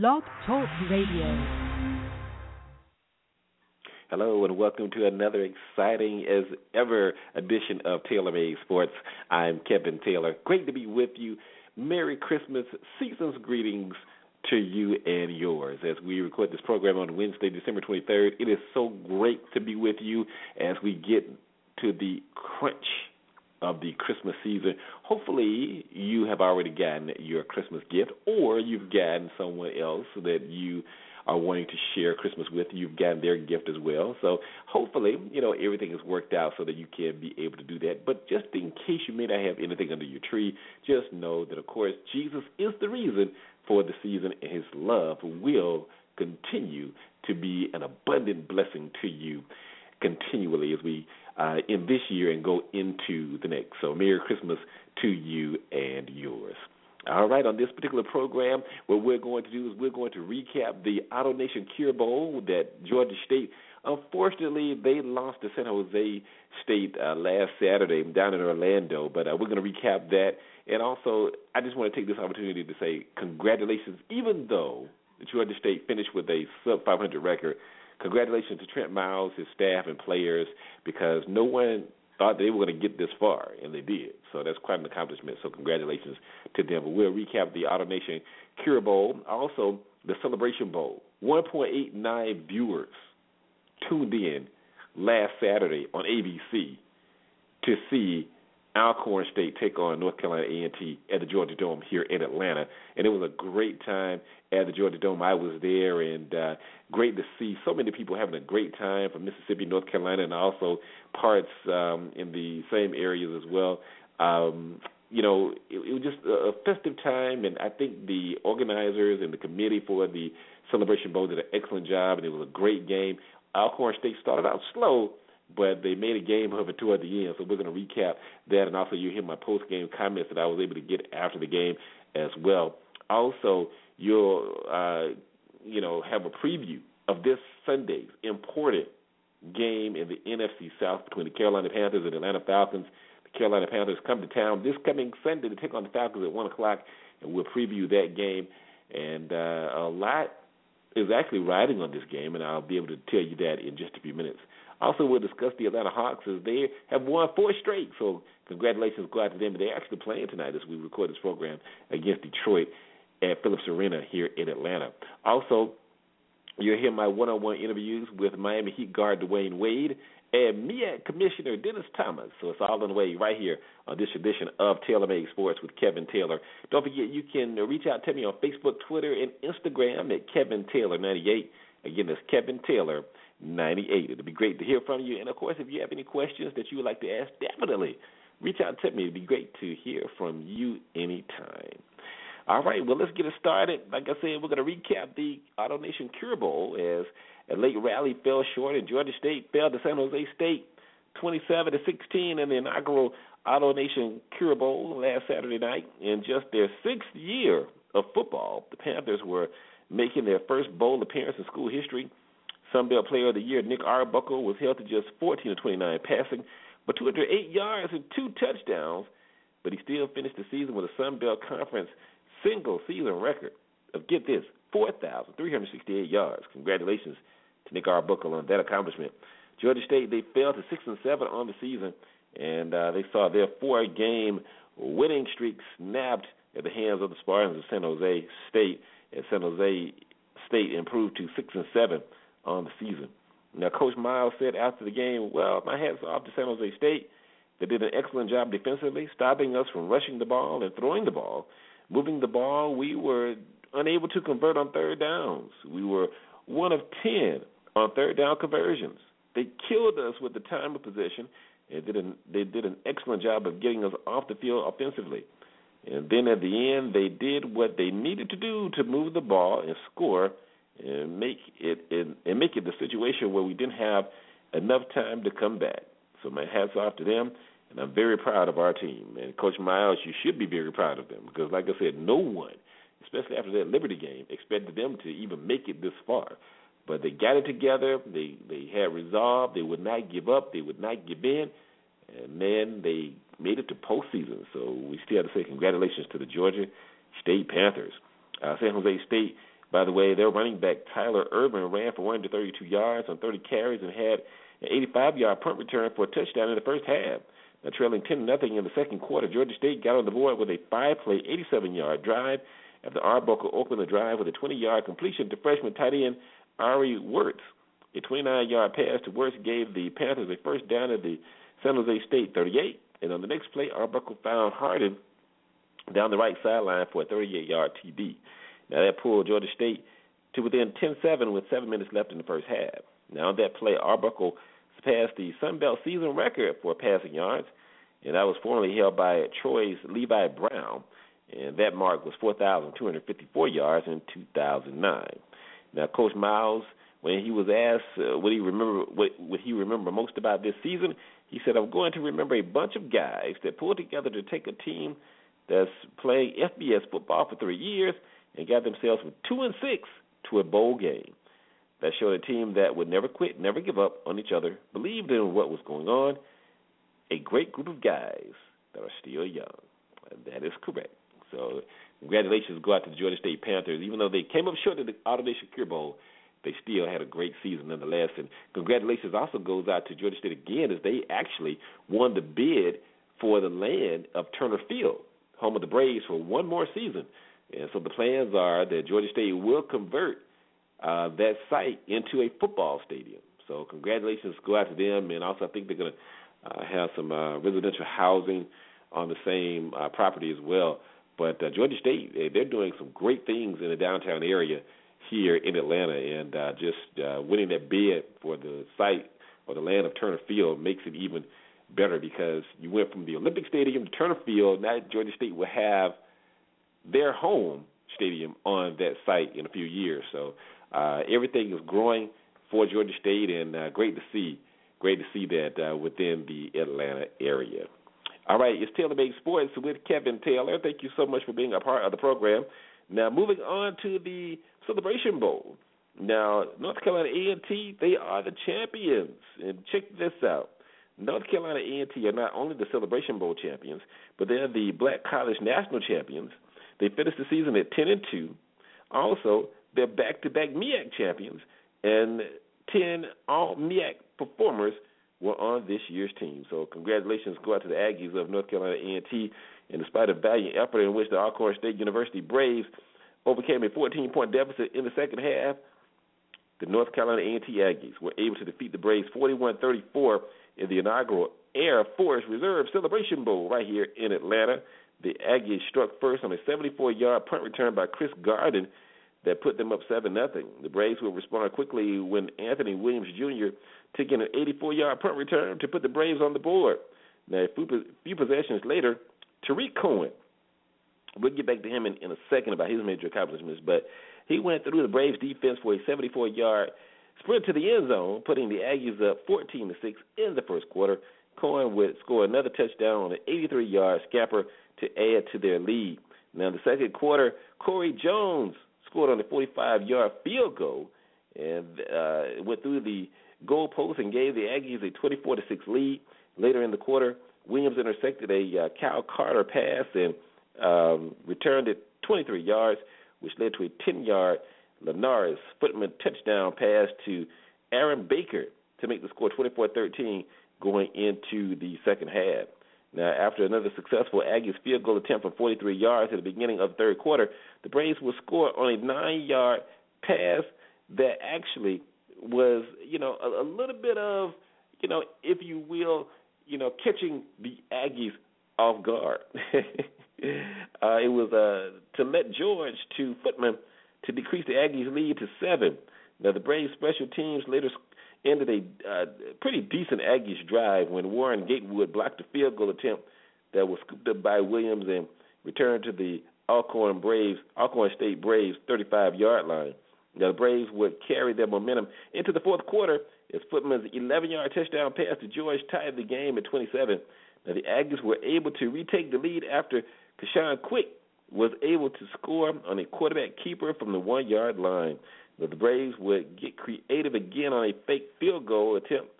Blog Talk Radio. Hello and welcome to another exciting as ever edition of Taylor Made Sports. I'm Kevin Taylor. Great to be with you. Merry Christmas, season's greetings to you and yours as we record this program on Wednesday, December 23rd. It is so great to be with you as we get to the crunch of the Christmas season. Hopefully, you have already gotten your Christmas gift, or you've gotten someone else that you are wanting to share Christmas with. You've gotten their gift as well. So hopefully, you know, everything is worked out so that you can be able to do that. But just in case you may not have anything under your tree, just know that, of course, Jesus is the reason for the season, and His love will continue to be an abundant blessing to you continually as we uh, in this year and go into the next. So, Merry Christmas to you and yours. All right, on this particular program, what we're going to do is we're going to recap the AutoNation Cure Bowl that Georgia State, unfortunately, they lost to San Jose State uh, last Saturday down in Orlando. But uh, we're going to recap that. And also, I just want to take this opportunity to say congratulations, even though Georgia State finished with a sub 500 record congratulations to Trent Miles, his staff, and players because no one thought they were going to get this far, and they did. So that's quite an accomplishment. So congratulations to them. We'll recap the AutoNation Cure Bowl, also the Celebration Bowl. 1.89 viewers tuned in last Saturday on ABC to see Alcorn State take on North Carolina A&T at the Georgia Dome here in Atlanta, and it was a great time at the Georgia Dome. I was there, and uh, great to see so many people having a great time from Mississippi, North Carolina, and also parts um, in the same areas as well. Um, you know, it, it was just a festive time, and I think the organizers and the committee for the Celebration Bowl did an excellent job, and it was a great game. Alcorn State started out slow but they made a game of it toward the end. So we're going to recap that, and also you hear my post game comments that I was able to get after the game as well. Also, you'll uh, you know have a preview of this Sunday's important game in the NFC South between the Carolina Panthers and Atlanta Falcons. The Carolina Panthers come to town this coming Sunday to take on the Falcons at one o'clock, and we'll preview that game. And uh, a lot is actually riding on this game, and I'll be able to tell you that in just a few minutes. Also, we'll discuss the Atlanta Hawks as they have won four straight. So, congratulations go out to them. They're actually playing tonight as we record this program against Detroit at Phillips Arena here in Atlanta. Also, you'll hear my one-on-one interviews with Miami Heat guard Dwyane Wade and MEAC Commissioner Dennis Thomas. So it's all on the way right here on this edition of Taylor Made Sports with Kevin Taylor. Don't forget you can reach out to me on Facebook, Twitter, and Instagram at Kevin Taylor 98. Again, that's Kevin Taylor 98. It'd be great to hear from you. And of course, if you have any questions that you would like to ask, definitely reach out to me. It'd be great to hear from you anytime. All right, well, let's get it started. Like I said, we're going to recap the AutoNation Cure Bowl as a late rally fell short and Georgia State fell to San Jose State 27 to 16 in the inaugural AutoNation Cure Bowl last Saturday night. In just their sixth year of football, the Panthers were making their first bowl appearance in school history – Sun Belt Player of the Year Nick Arbuckle was held to just 14 of 29 passing, but 208 yards and two touchdowns. But he still finished the season with a Sun Belt Conference single season record of get this 4,368 yards. Congratulations to Nick Arbuckle on that accomplishment. Georgia State they fell to six and seven on the season, and uh, they saw their four-game winning streak snapped at the hands of the Spartans of San Jose State. And San Jose State improved to six and seven on the season. Now, Coach Miles said after the game, well, my hat's off to San Jose State. They did an excellent job defensively, stopping us from rushing the ball and throwing the ball. Moving the ball, we were unable to convert on third downs. We were one of 10 on third down conversions. They killed us with the time of possession and did an, they did an excellent job of getting us off the field offensively. And then at the end, they did what they needed to do to move the ball and score and make it and, and make it the situation where we didn't have enough time to come back. So my hats off to them, and I'm very proud of our team. And Coach Miles, you should be very proud of them because, like I said, no one, especially after that Liberty game, expected them to even make it this far. But they got it together. They they had resolve. They would not give up. They would not give in. And then they made it to postseason. So we still have to say congratulations to the Georgia State Panthers. Uh, San Jose State By the way, their running back Tyler Ervin ran for 132 yards on 30 carries and had an 85-yard punt return for a touchdown in the first half. Now, trailing 10 nothing in the second quarter, Georgia State got on the board with a five-play, 87-yard drive after Arbuckle opened the drive with a 20-yard completion to freshman tight end Ari Werts. A 29-yard pass to Werts gave the Panthers a first down at the San Jose State 38, and on the next play, Arbuckle found Harden down the right sideline for a 38-yard TD. Now that pulled Georgia State to within 10-7 with seven minutes left in the first half. Now that play, Arbuckle surpassed the Sun Belt season record for passing yards, and that was formerly held by Troy's Levi Brown, and that mark was 4,254 yards in 2009. Now, Coach Miles, when he was asked uh, what he remember what, what he remember most about this season, he said, "I'm going to remember a bunch of guys that pulled together to take a team that's playing FBS football for three years and got themselves from two and six to a bowl game. That showed a team that would never quit, never give up on each other, believed in what was going on. A great group of guys that are still young. That is correct. So congratulations go out to the Georgia State Panthers. Even though they came up short of the AutoNation Cure Bowl, they still had a great season nonetheless. And congratulations also goes out to Georgia State again as they actually won the bid for the land of Turner Field, home of the Braves, for one more season. And so the plans are that Georgia State will convert uh, that site into a football stadium. So congratulations go out to them, and also I think they're going to uh, have some uh, residential housing on the same uh, property as well. But uh, Georgia State, they're doing some great things in the downtown area here in Atlanta, and uh, just uh, winning that bid for the site or the land of Turner Field makes it even better because you went from the Olympic Stadium to Turner Field. Now Georgia State will have their home stadium on that site in a few years. So uh, everything is growing for Georgia State, and uh, great to see, great to see that uh, within the Atlanta area. All right, it's Taylor Made Sports with Kevin Taylor. Thank you so much for being a part of the program. Now, moving on to the Celebration Bowl. Now, North Carolina A&T, they are the champions. And check this out. North Carolina A&T are not only the Celebration Bowl champions, but they're the Black College National champions. They finished the season at 10 and 2. Also, they're back-to-back MEAC champions, and 10 all MEAC performers were on this year's team. So congratulations go out to the Aggies of North Carolina A&T. And despite a valiant effort in which the Alcorn State University Braves overcame a 14-point deficit in the second half, the North Carolina A&T Aggies were able to defeat the Braves 41-34 in the inaugural Air Force Reserve Celebration Bowl right here in Atlanta. The Aggies struck first on a 74-yard punt return by Chris Garden that put them up seven nothing. The Braves would respond quickly when Anthony Williams Jr. took in an 84-yard punt return to put the Braves on the board. Now, a few, possessions later, Tarik Cohen. We'll get back to him in, in a second about his major accomplishments, but he went through the Braves defense for a 74-yard sprint to the end zone, putting the Aggies up 14 to six in the first quarter. Cohen would score another touchdown on an 83-yard scamper to add to their lead. Now, in the second quarter, Corey Jones scored on a 45-yard field goal and uh, went through the goal post and gave the Aggies a 24 to six lead. Later in the quarter, Williams intersected a uh, Cal Carter pass and um, returned it 23 yards, which led to a 10-yard Lenorris Footman touchdown pass to Aaron Baker to make the score 24-13 going into the second half. Now, after another successful Aggies field goal attempt from 43 yards at the beginning of the third quarter, the Braves would score on a nine-yard pass that actually was, you know, a, a little bit of, you know, if you will, you know, catching the Aggies off guard. uh, it was uh, to let George to Footman to decrease the Aggies' lead to seven. Now, the Braves special teams later ended a uh, pretty decent Aggies drive when Warren Gatewood blocked a field goal attempt that was scooped up by Williams and returned to the Alcorn Braves, Alcorn State Braves 35 yard line. Now, the Braves would carry their momentum into the fourth quarter as Footman's 11 yard touchdown pass to George tied the game at 27. Now, the Aggies were able to retake the lead after Kashawn Quick was able to score on a quarterback keeper from the one yard line. Now, the Braves would get creative again on a fake field goal attempt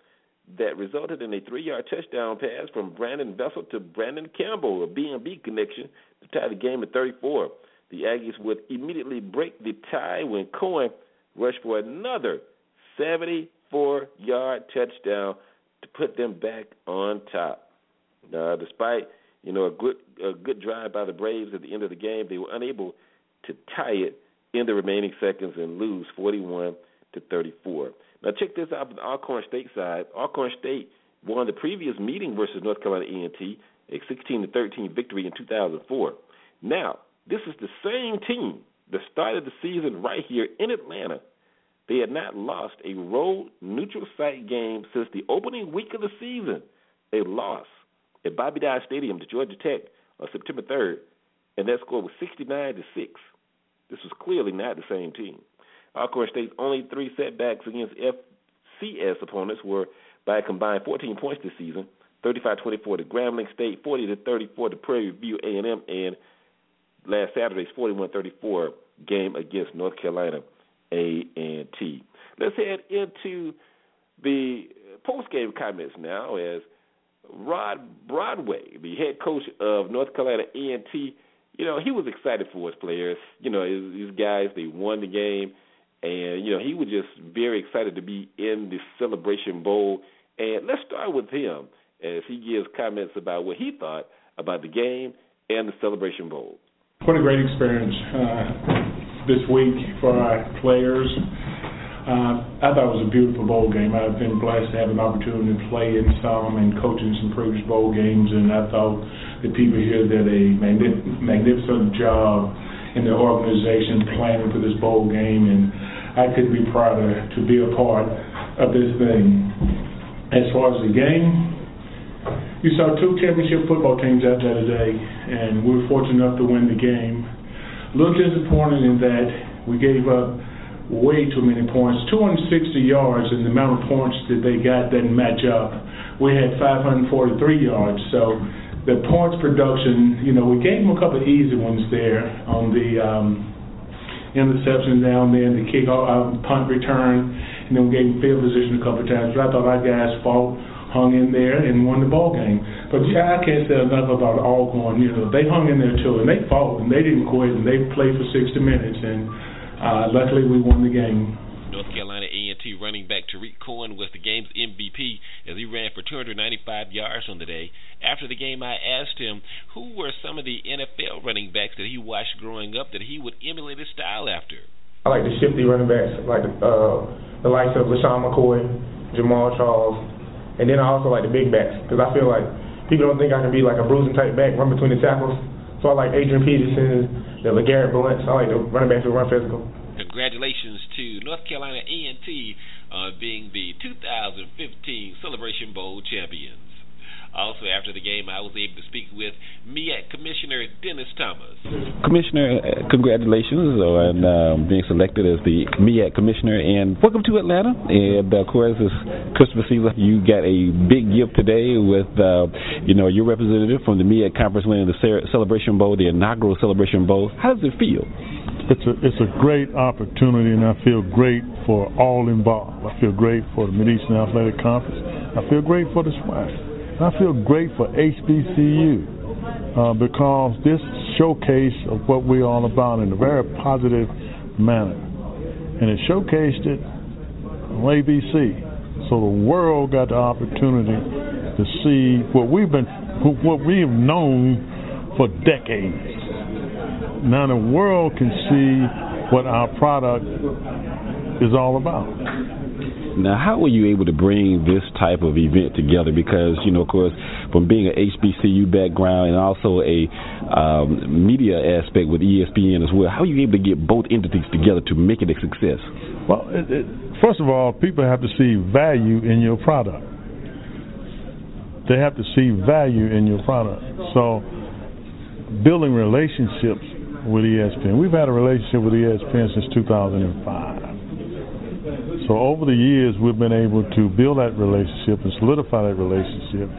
that resulted in a three-yard touchdown pass from Brandon Vessel to Brandon Campbell, a B&B connection, to tie the game at 34. the Aggies would immediately break the tie when Cohen rushed for another 74 yard touchdown to put them back on top. Now, despite you know a good a good drive by the Braves at the end of the game, they were unable to tie it in the remaining seconds and lose 41 to 34. Now check this out on the Alcorn State side. Alcorn State won the previous meeting versus North Carolina A&T, a 16 to 13 victory in 2004. Now this is the same team that started the season right here in Atlanta. They had not lost a road neutral site game since the opening week of the season. They lost at Bobby Dodd Stadium to Georgia Tech on September 3rd, and that score was 69 to six. This was clearly not the same team. Alcorn State's only three setbacks against FCS opponents were by a combined 14 points this season: 35-24 to Grambling State, 40-34 to Prairie View A&M, and last Saturday's 41-34 game against North Carolina A&T. Let's head into the post-game comments now as Rod Broadway, the head coach of North Carolina A&T, you know, he was excited for his players. You know, these guys, they won the game, and, you know, he was just very excited to be in the Celebration Bowl. And let's start with him as he gives comments about what he thought about the game and the Celebration Bowl. What a great experience uh, this week for our players. Uh, I thought it was a beautiful bowl game. I've been blessed to have an opportunity to play in some and coach in some previous bowl games, and I thought the people here did a magnificent job in their organization planning for this bowl game, and I couldn't be prouder to be a part of this thing. As far as the game, you saw two championship football teams out there today, and we were fortunate enough to win the game. A little disappointed in that we gave up way too many points. 260 yards, and the amount of points that they got didn't match up. We had 543 yards, so the points production, you know, we gave them a couple of easy ones there on the um, interception down there, the kick uh, punt return, and then we gave them field position a couple of times. But I thought our guys fought hung in there and won the ball game. But yeah, I can't say enough about Alcorn. You know, they hung in there too, and they fought, and they didn't quit, and they played for 60 minutes, and uh, luckily we won the game. North Carolina Running back Tarik Cohen was the game's MVP as he ran for 295 yards on the day. After the game, I asked him who were some of the NFL running backs that he watched growing up that he would emulate his style after. I like the shifty running backs, like the, uh, the likes of LeSean McCoy, Jamaal Charles, and then I also like the big backs because I feel like people don't think I can be like a bruising type back, run between the tackles. So I like Adrian Peterson, the LeGarrette Blount. I like the running backs who run physical. Congratulations to North Carolina A&T uh, being the 2015 Celebration Bowl champions. Also, after the game, I was able to speak with MEAC Commissioner Dennis Thomas. Commissioner, uh, congratulations on uh, being selected as the MEAC Commissioner, and welcome to Atlanta. And of course, it's Christmas season. You got a big gift today with, uh, you know, your representative from the MEAC Conference winning the Celebration Bowl, the inaugural Celebration Bowl. How does it feel? It's a it's a great opportunity, and I feel great for all involved. I feel great for the Mid-Eastern Athletic Conference. I feel great for the SWAC. I feel great for HBCU uh, because this showcase of what we're all about in a very positive manner. And it showcased it on ABC. So the world got the opportunity to see what we've been, what we have known for decades. Now the world can see what our product is all about. Now, how were you able to bring this type of event together? Because, you know, of course, from being an HBCU background and also a um, media aspect with ESPN as well, how are you able to get both entities together to make it a success? Well, it, it, first of all, people have to see value in your product. They have to see value in your product. So, building relationships with ESPN. We've had a relationship with ESPN since 2005. So over the years, we've been able to build that relationship and solidify that relationship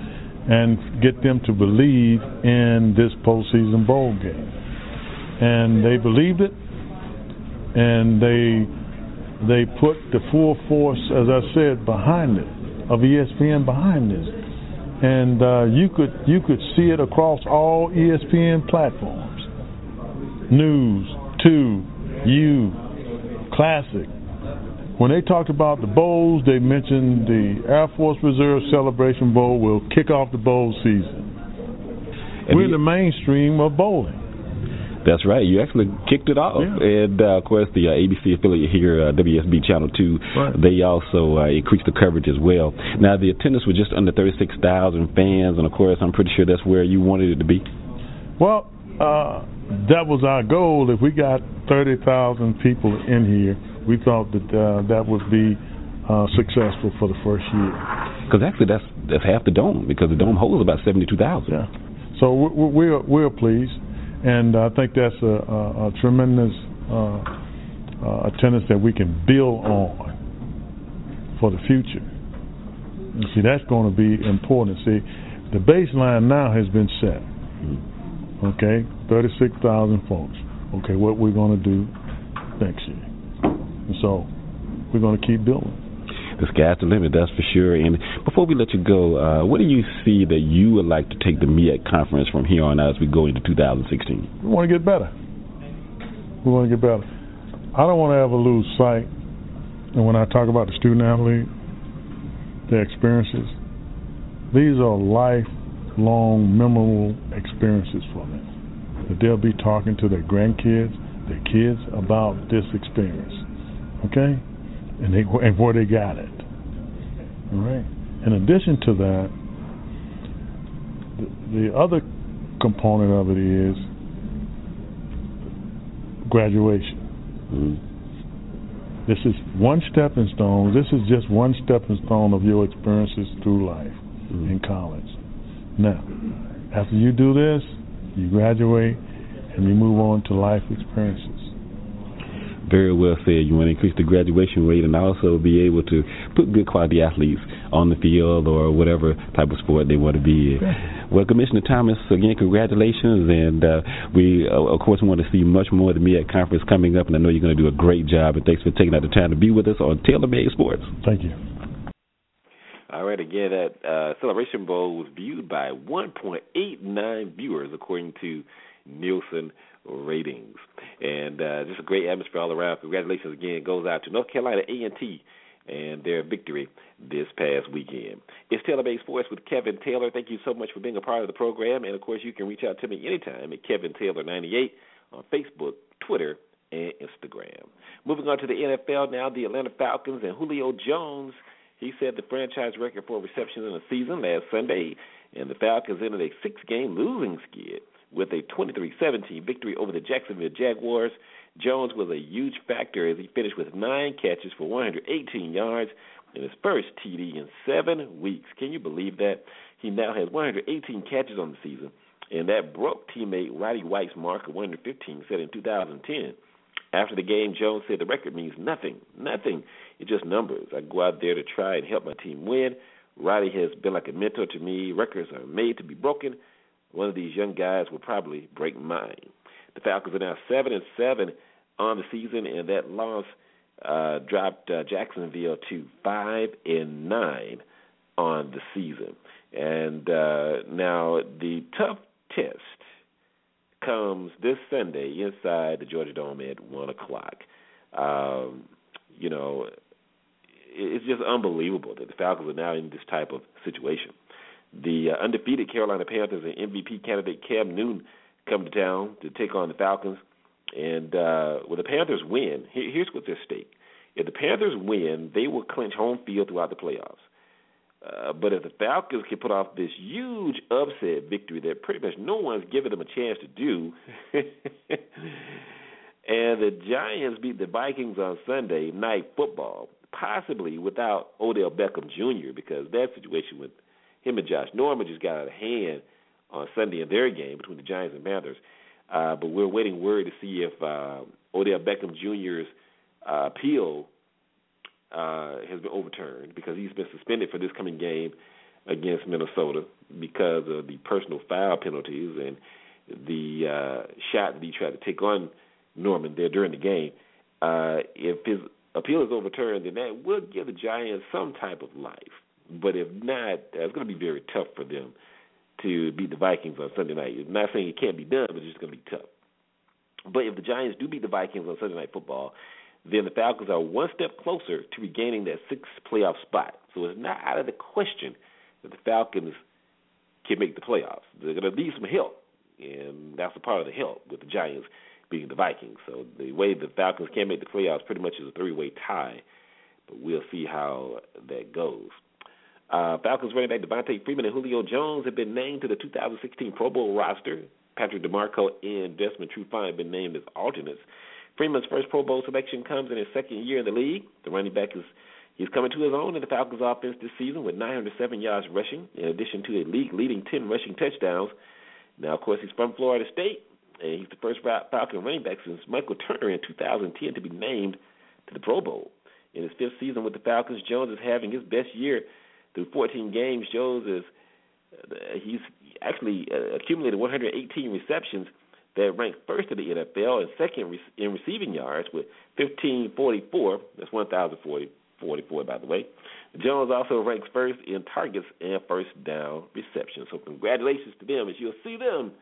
and get them to believe in this postseason bowl game. And they believed it, and they they put the full force, as I said, behind it, of ESPN behind this. And uh, you could you could see it across all ESPN platforms. News, two, you, classic. When they talked about the bowls, they mentioned the Air Force Reserve Celebration Bowl will kick off the bowl season. And We're the- the mainstream of bowling. That's right. You actually kicked it off, Yeah. and uh, of course the uh, ABC affiliate here, uh, WSB Channel Two, Right. they also uh, increased the coverage as well. Now the attendance was just under thirty-six thousand fans, and of course I'm pretty sure that's where you wanted it to be. Well, uh, that was our goal. If we got 30,000 people in here, we thought that uh, that would be uh, successful for the first year. Because actually that's that's half the dome, because the dome holds about seventy-two thousand. Yeah. So we- we- we're we're pleased, and I think that's a, a, a tremendous uh, uh, attendance that we can build on for the future. And see, that's going to be important. See, the baseline now has been set. Okay, thirty-six thousand folks. Okay, what we're going to do next year? And so we're going to keep building. The sky's the limit, that's for sure. And before we let you go, uh, what do you see that you would like to take the MEAC conference from here on out as we go into 2016? We want to get better. We want to get better. I don't want to ever lose sight. And when I talk about the student athlete, their experiences, these are lifelong, memorable experiences for them. That they'll be talking to their grandkids, their kids about this experience. Okay? And they and where they got it. All right. In addition to that, the, the other component of it is graduation. Mm-hmm. This is one stepping stone. This is just one stepping stone of your experiences through life Mm-hmm. in college. Now, after you do this, you graduate and you move on to life experiences. Very well said. You want to increase the graduation rate and also be able to put good quality athletes on the field or whatever type of sport they want to be in. Well, Commissioner Thomas, again, congratulations, and uh, we, uh, of course, want to see much more of the MEAC conference coming up, and I know you're going to do a great job, and thanks for taking out the time to be with us on Taylor Made Sports. Thank you. All right, again, that uh, Celebration Bowl was viewed by 1.89 viewers, according to Nielsen ratings, and uh, just a great atmosphere all around. Congratulations again goes out to North Carolina A&T and their victory this past weekend. It's Taylor Made Sports with Kevin Taylor. Thank you so much for being a part of the program, and of course, you can reach out to me anytime at Kevin Taylor 98 on Facebook, Twitter, and Instagram. Moving on to the NFL now, the Atlanta Falcons and Julio Jones. He set the franchise record for receptions in a season last Sunday, and the Falcons ended a six-game losing skid with a 23-17 victory over the Jacksonville Jaguars. Jones was a huge factor as he finished with nine catches for 118 yards in his first TD in seven weeks. Can you believe that? He now has 118 catches on the season, and that broke teammate Roddy White's mark of 115 set in 2010. After the game, Jones said the record means nothing, nothing. It's just numbers. I go out there to try and help my team win. Roddy has been like a mentor to me. Records are made to be broken. One of these young guys will probably break mine. The Falcons are now seven and seven on the season, and that loss uh, dropped uh, Jacksonville to five and nine on the season. And uh, now the tough test comes this Sunday inside the Georgia Dome at one o'clock. Um, you know, it's just unbelievable that the Falcons are now in this type of situation. The uh, undefeated Carolina Panthers and MVP candidate Cam Newton come to town to take on the Falcons. And uh, when the Panthers win, here, here's what's at stake. If the Panthers win, they will clinch home field throughout the playoffs. Uh, but if the Falcons can put off this huge upset victory that pretty much no one's given them a chance to do, and the Giants beat the Vikings on Sunday night football, possibly without Odell Beckham Jr., because that situation with him and Josh Norman just got out of hand on Sunday in their game between the Giants and Panthers. Uh, but we're waiting word to see if uh, Odell Beckham Jr.'s uh, appeal uh, has been overturned because he's been suspended for this coming game against Minnesota because of the personal foul penalties and the uh, shot that he tried to take on Norman there during the game. Uh, if his appeal is overturned, then that will give the Giants some type of life. But if not, it's going to be very tough for them to beat the Vikings on Sunday night. I'm not saying it can't be done, but it's just going to be tough. But if the Giants do beat the Vikings on Sunday Night Football, then the Falcons are one step closer to regaining that sixth playoff spot. So it's not out of the question that the Falcons can make the playoffs. They're going to need some help, and that's a part of the help with the Giants beating the Vikings. So the way the Falcons can make the playoffs pretty much is a three-way tie, but we'll see how that goes. Uh, Falcons running back Devonta Freeman and Julio Jones have been named to the 2016 Pro Bowl roster. Patrick DiMarco and Desmond Trufant have been named as alternates. Freeman's first Pro Bowl selection comes in his second year in the league. The running back is he's coming to his own in the Falcons offense this season with 907 yards rushing, in addition to a league-leading 10 rushing touchdowns. Now, of course, he's from Florida State, and he's the first Falcon running back since Michael Turner in 2010 to be named to the Pro Bowl. In his fifth season with the Falcons, Jones is having his best year through 14 games. Jones is uh, he's actually uh, accumulated 118 receptions that ranked first in the NFL and second in receiving yards with 1544. That's 1,044, by the way. Jones also ranks first in targets and first down receptions. So congratulations to them, as you'll see them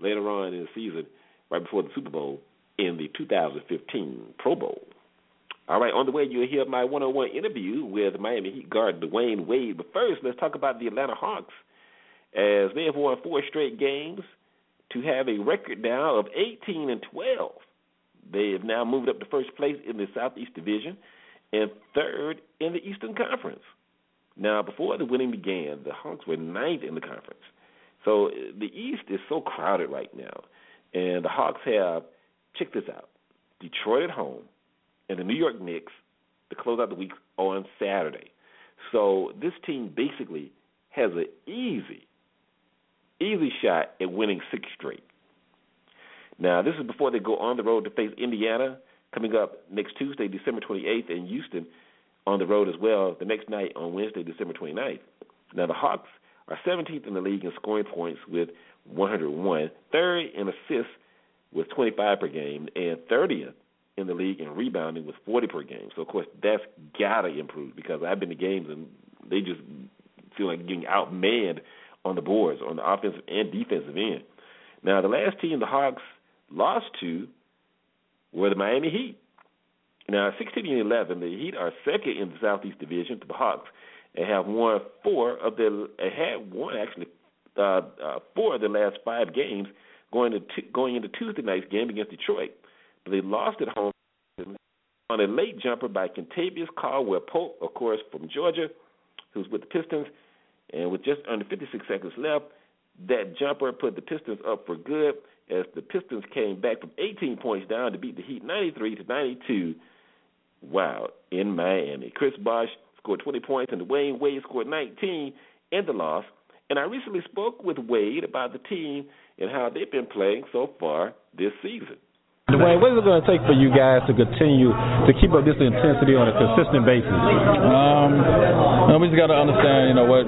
later on in the season, right before the Super Bowl in the 2015 Pro Bowl. All right, on the way you'll hear my one-on-one interview with Miami Heat guard Dwyane Wade. But first, let's talk about the Atlanta Hawks, as they have won four straight games to have a record now of 18 and 12. They have now moved up to first place in the Southeast Division and third in the Eastern Conference. Now, before the winning began, the Hawks were ninth in the conference. So the East is so crowded right now. And the Hawks have, check this out, Detroit at home and the New York Knicks to close out the week on Saturday. So this team basically has an easy easy shot at winning six straight. Now, this is before they go on the road to face Indiana coming up next Tuesday, December 28th, and Houston on the road as well the next night on Wednesday, December 29th. Now, the Hawks are 17th in the league in scoring points with 101, third in assists with 25 per game, and 30th in the league in rebounding with 40 per game. So, of course, that's got to improve because I've been to games and they just feel like getting outmanned on the boards on the offensive and defensive end. Now, the last team the Hawks lost to were the Miami Heat. Now, 16 and 11, the Heat are second in the Southeast Division to the Hawks and have won four of their had won actually uh, uh, four of the last five games going to going into Tuesday night's game against Detroit. But they lost at home on a late jumper by Kentavious Caldwell Pope, of course, from Georgia, who's with the Pistons, and with just under 56 seconds left, that jumper put the Pistons up for good as the Pistons came back from 18 points down to beat the Heat 93 to 92. Wow, in Miami. Chris Bosh scored 20 points and Dwyane Wade scored 19 in the loss. And I recently spoke with Wade about the team and how they've been playing so far this season. Dwyane, what is it going to take for you guys to continue to keep up this intensity on a consistent basis? Um, you know, we just got to understand, you know, what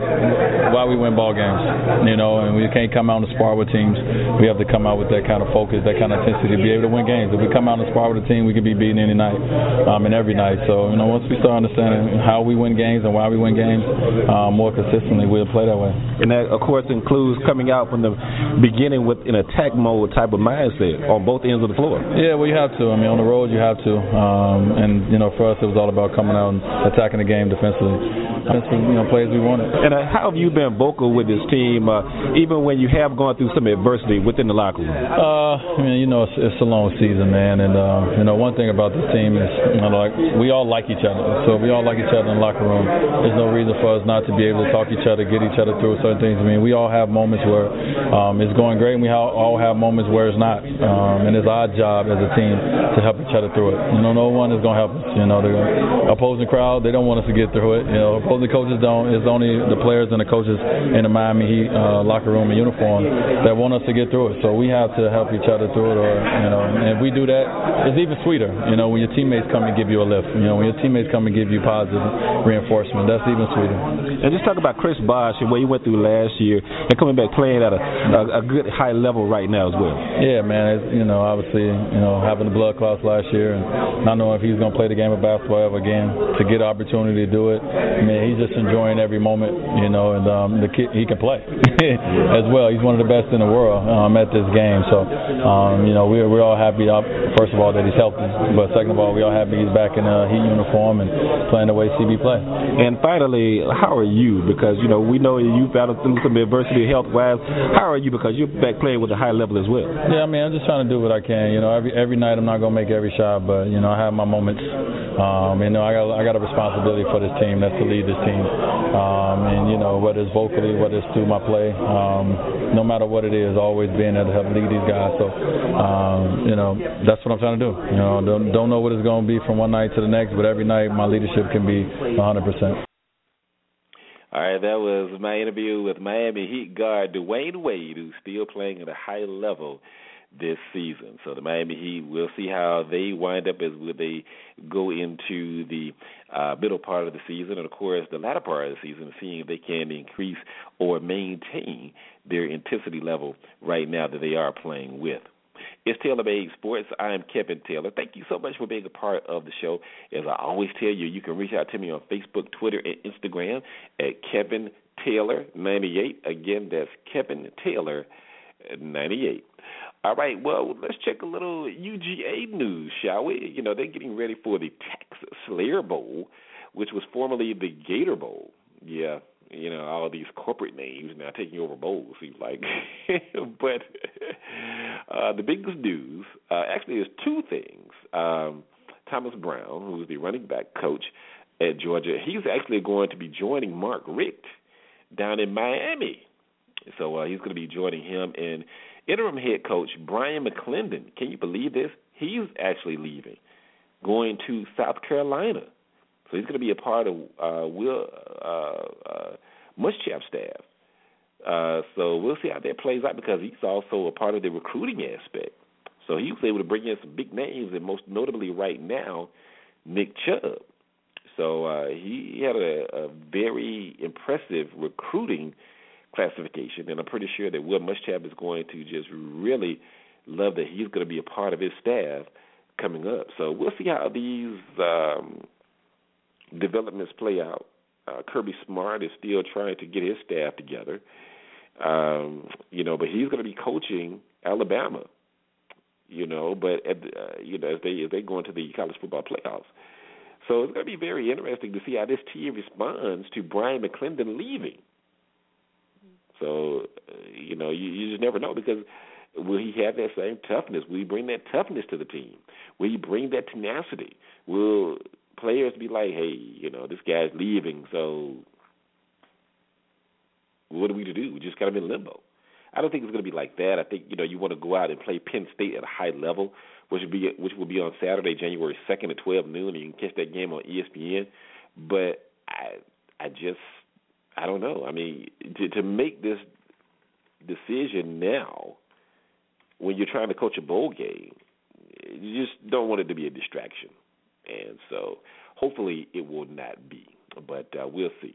why we win ball games. You know, and we can't come out and spar with teams. We have to come out with that kind of focus, that kind of intensity to be able to win games. If we come out and spar with a team, we can be beaten any night, um, and every night. So, you know, once we start understanding how we win games and why we win games um, more consistently, we'll play that way. And that, of course, includes coming out from the beginning with an attack mode type of mindset on both ends of the floor. Yeah, well, you have to. I mean, on the road, you have to. Um, and you know, for us, it was all about coming out and attacking the game defensively. That's what you know, plays we wanted. And uh, how have you been vocal with this team, uh, even when you have gone through some adversity within the locker room? Uh, I mean, you know, it's, it's a long season, man. And uh, you know, one thing about this team is, you know, like we all like each other. So if we all like each other in the locker room, there's no reason for us not to be able to talk to each other, get each other through certain things. I mean, we all have moments where um, it's going great, and we all have moments where it's not. Um, and it's our job as a team to help each other through it. You know, no one is going to help us. You know, the opposing crowd, they don't want us to get through it. You know, opposing coaches don't. It's only the players and the coaches in the Miami Heat uh, locker room and uniform that want us to get through it. So we have to help each other through it. Or you know, and if we do that, it's even sweeter. You know, when your teammates come and give you a lift. You know, when your teammates come and give you positive reinforcement, that's even sweeter. And just talk about Chris Bosh and what he went through last year, and coming back playing at a, a, a good high level right now as well. Yeah, man. It's, you know, obviously, you know, having the blood clots last year and not knowing if he's going to play the game of basketball ever again. To get an opportunity to do it, I mean, he's just enjoying every moment, you know, and um, the kid he can play as well. He's one of the best in the world um, at this game. So, um, you know, we're we're all happy. Up first of all that he's healthy, but second of all, we're all happy he's back in a Heat uniform and playing the way CB play. And finally, how are you? Because you know we know you've battled through some adversity health wise. How are you? Because you're back playing with a high level as well. Yeah, I mean, I'm just trying to do what I can. You know, every every night I'm not gonna make every shot, but you know, I have my moments. Um, you know, I got I got a responsibility for this team. That's to lead this team. Um, and you know, whether it's vocally, whether it's through my play, um, no matter what it is, always being there to help lead these guys. So, um, you know, that's what I'm trying to do. You know, don't don't know what it's going to be from one night to the next, but every night my leadership can be 100 percent. All right, that was my interview with Miami Heat guard Dwyane Wade, who's still playing at a high level this season. So the Miami Heat, we'll see how they wind up as they go into the uh, middle part of the season, and of course the latter part of the season, seeing if they can increase or maintain their intensity level right now that they are playing with. It's Taylor Made Sports. I am Kevin Taylor. Thank you so much for being a part of the show. As I always tell you, you can reach out to me on Facebook, Twitter, and Instagram at Kevin Taylor 98. Again, that's Kevin Taylor 98. All right, well, let's check a little UGA news, shall we? You know, they're getting ready for the Texas Slayer Bowl, which was formerly the Gator Bowl. Yeah, you know, all these corporate names now taking over bowls, seems like. but uh, the biggest news uh, actually is two things. Um, Thomas Brown, who's the running back coach at Georgia, he's actually going to be joining Mark Richt down in Miami. So uh, he's going to be joining him and interim head coach Bryan McClendon. Can you believe this? He's actually leaving, going to South Carolina. So he's going to be a part of uh, Will uh, uh, staff. Uh, so we'll see how that plays out because he's also a part of the recruiting aspect. So he was able to bring in some big names, and most notably right now, Nick Chubb. So uh, he had a, a very impressive recruiting classification, and I'm pretty sure that Will Muschamp is going to just really love that he's going to be a part of his staff coming up. So we'll see how these um, developments play out. Uh, Kirby Smart is still trying to get his staff together, um, you know, but he's going to be coaching Alabama, you know, but at uh, you know as they as they go into the college football playoffs. So it's going to be very interesting to see how this team responds to Bryan McClendon leaving. So, uh, you know, you, you just never know because will he have that same toughness? Will he bring that toughness to the team? Will he bring that tenacity? Will players be like, hey, you know, this guy's leaving, so what are we to do? We just kind of in limbo. I don't think it's going to be like that. I think you know you want to go out and play Penn State at a high level, which would be which will be on Saturday, January second at twelve noon, and you can catch that game on ESPN. But I I just I don't know. I mean, to to make this decision now, when you're trying to coach a bowl game, you just don't want it to be a distraction, and so hopefully it will not be. But uh, we'll see.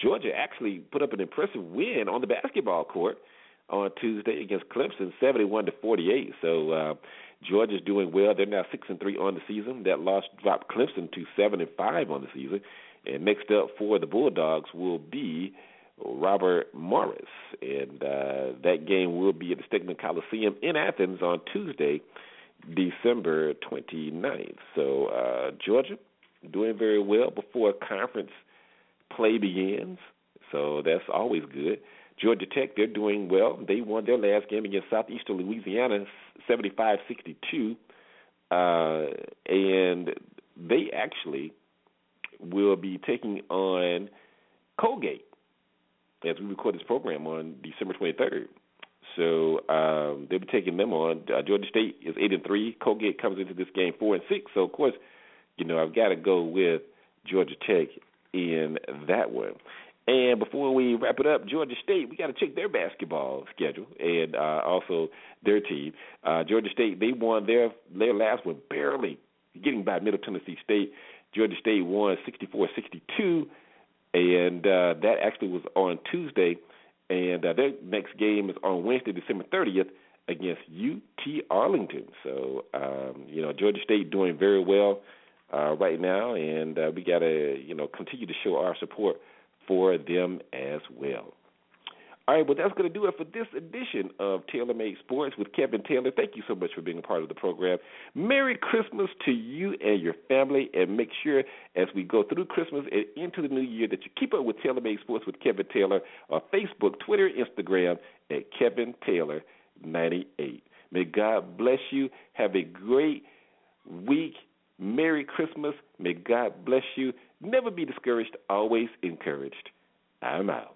Georgia actually put up an impressive win on the basketball court on Tuesday against Clemson, seventy-one to forty-eight. So uh, Georgia's doing well. They're now six and three on the season. That loss dropped Clemson to seven and five on the season. And next up for the Bulldogs will be Robert Morris, and uh, that game will be at the Stegeman Coliseum in Athens on Tuesday, December 29th. So uh, Georgia doing very well before conference play begins, so that's always good. Georgia Tech, they're doing well. They won their last game against Southeastern Louisiana, 75-62, uh, and they actually will be taking on Colgate as we record this program on December 23rd. So um, they'll be taking them on. Uh, Georgia State is eight and three. Colgate comes into this game four and six. So of course, you know I've got to go with Georgia Tech in that one. And before we wrap it up, Georgia State, we got to check their basketball schedule and uh, also their team. Uh, Georgia State, they won their their last one barely, getting by Middle Tennessee State. Georgia State won 64-62, and uh, that actually was on Tuesday. And uh, their next game is on Wednesday, December 30th, against UT Arlington. So, um, you know, Georgia State doing very well. uh, right now, and uh, we got to you know continue to show our support for them as well. All right, well, that's going to do it for this edition of Taylor Made Sports with Kevin Taylor. Thank you so much for being a part of the program. Merry Christmas to you and your family, and make sure as we go through Christmas and into the new year that you keep up with Taylor Made Sports with Kevin Taylor on Facebook, Twitter, Instagram at Kevin Taylor 98. May God bless you. Have a great week. Merry Christmas. May God bless you. Never be discouraged, always encouraged. I'm out.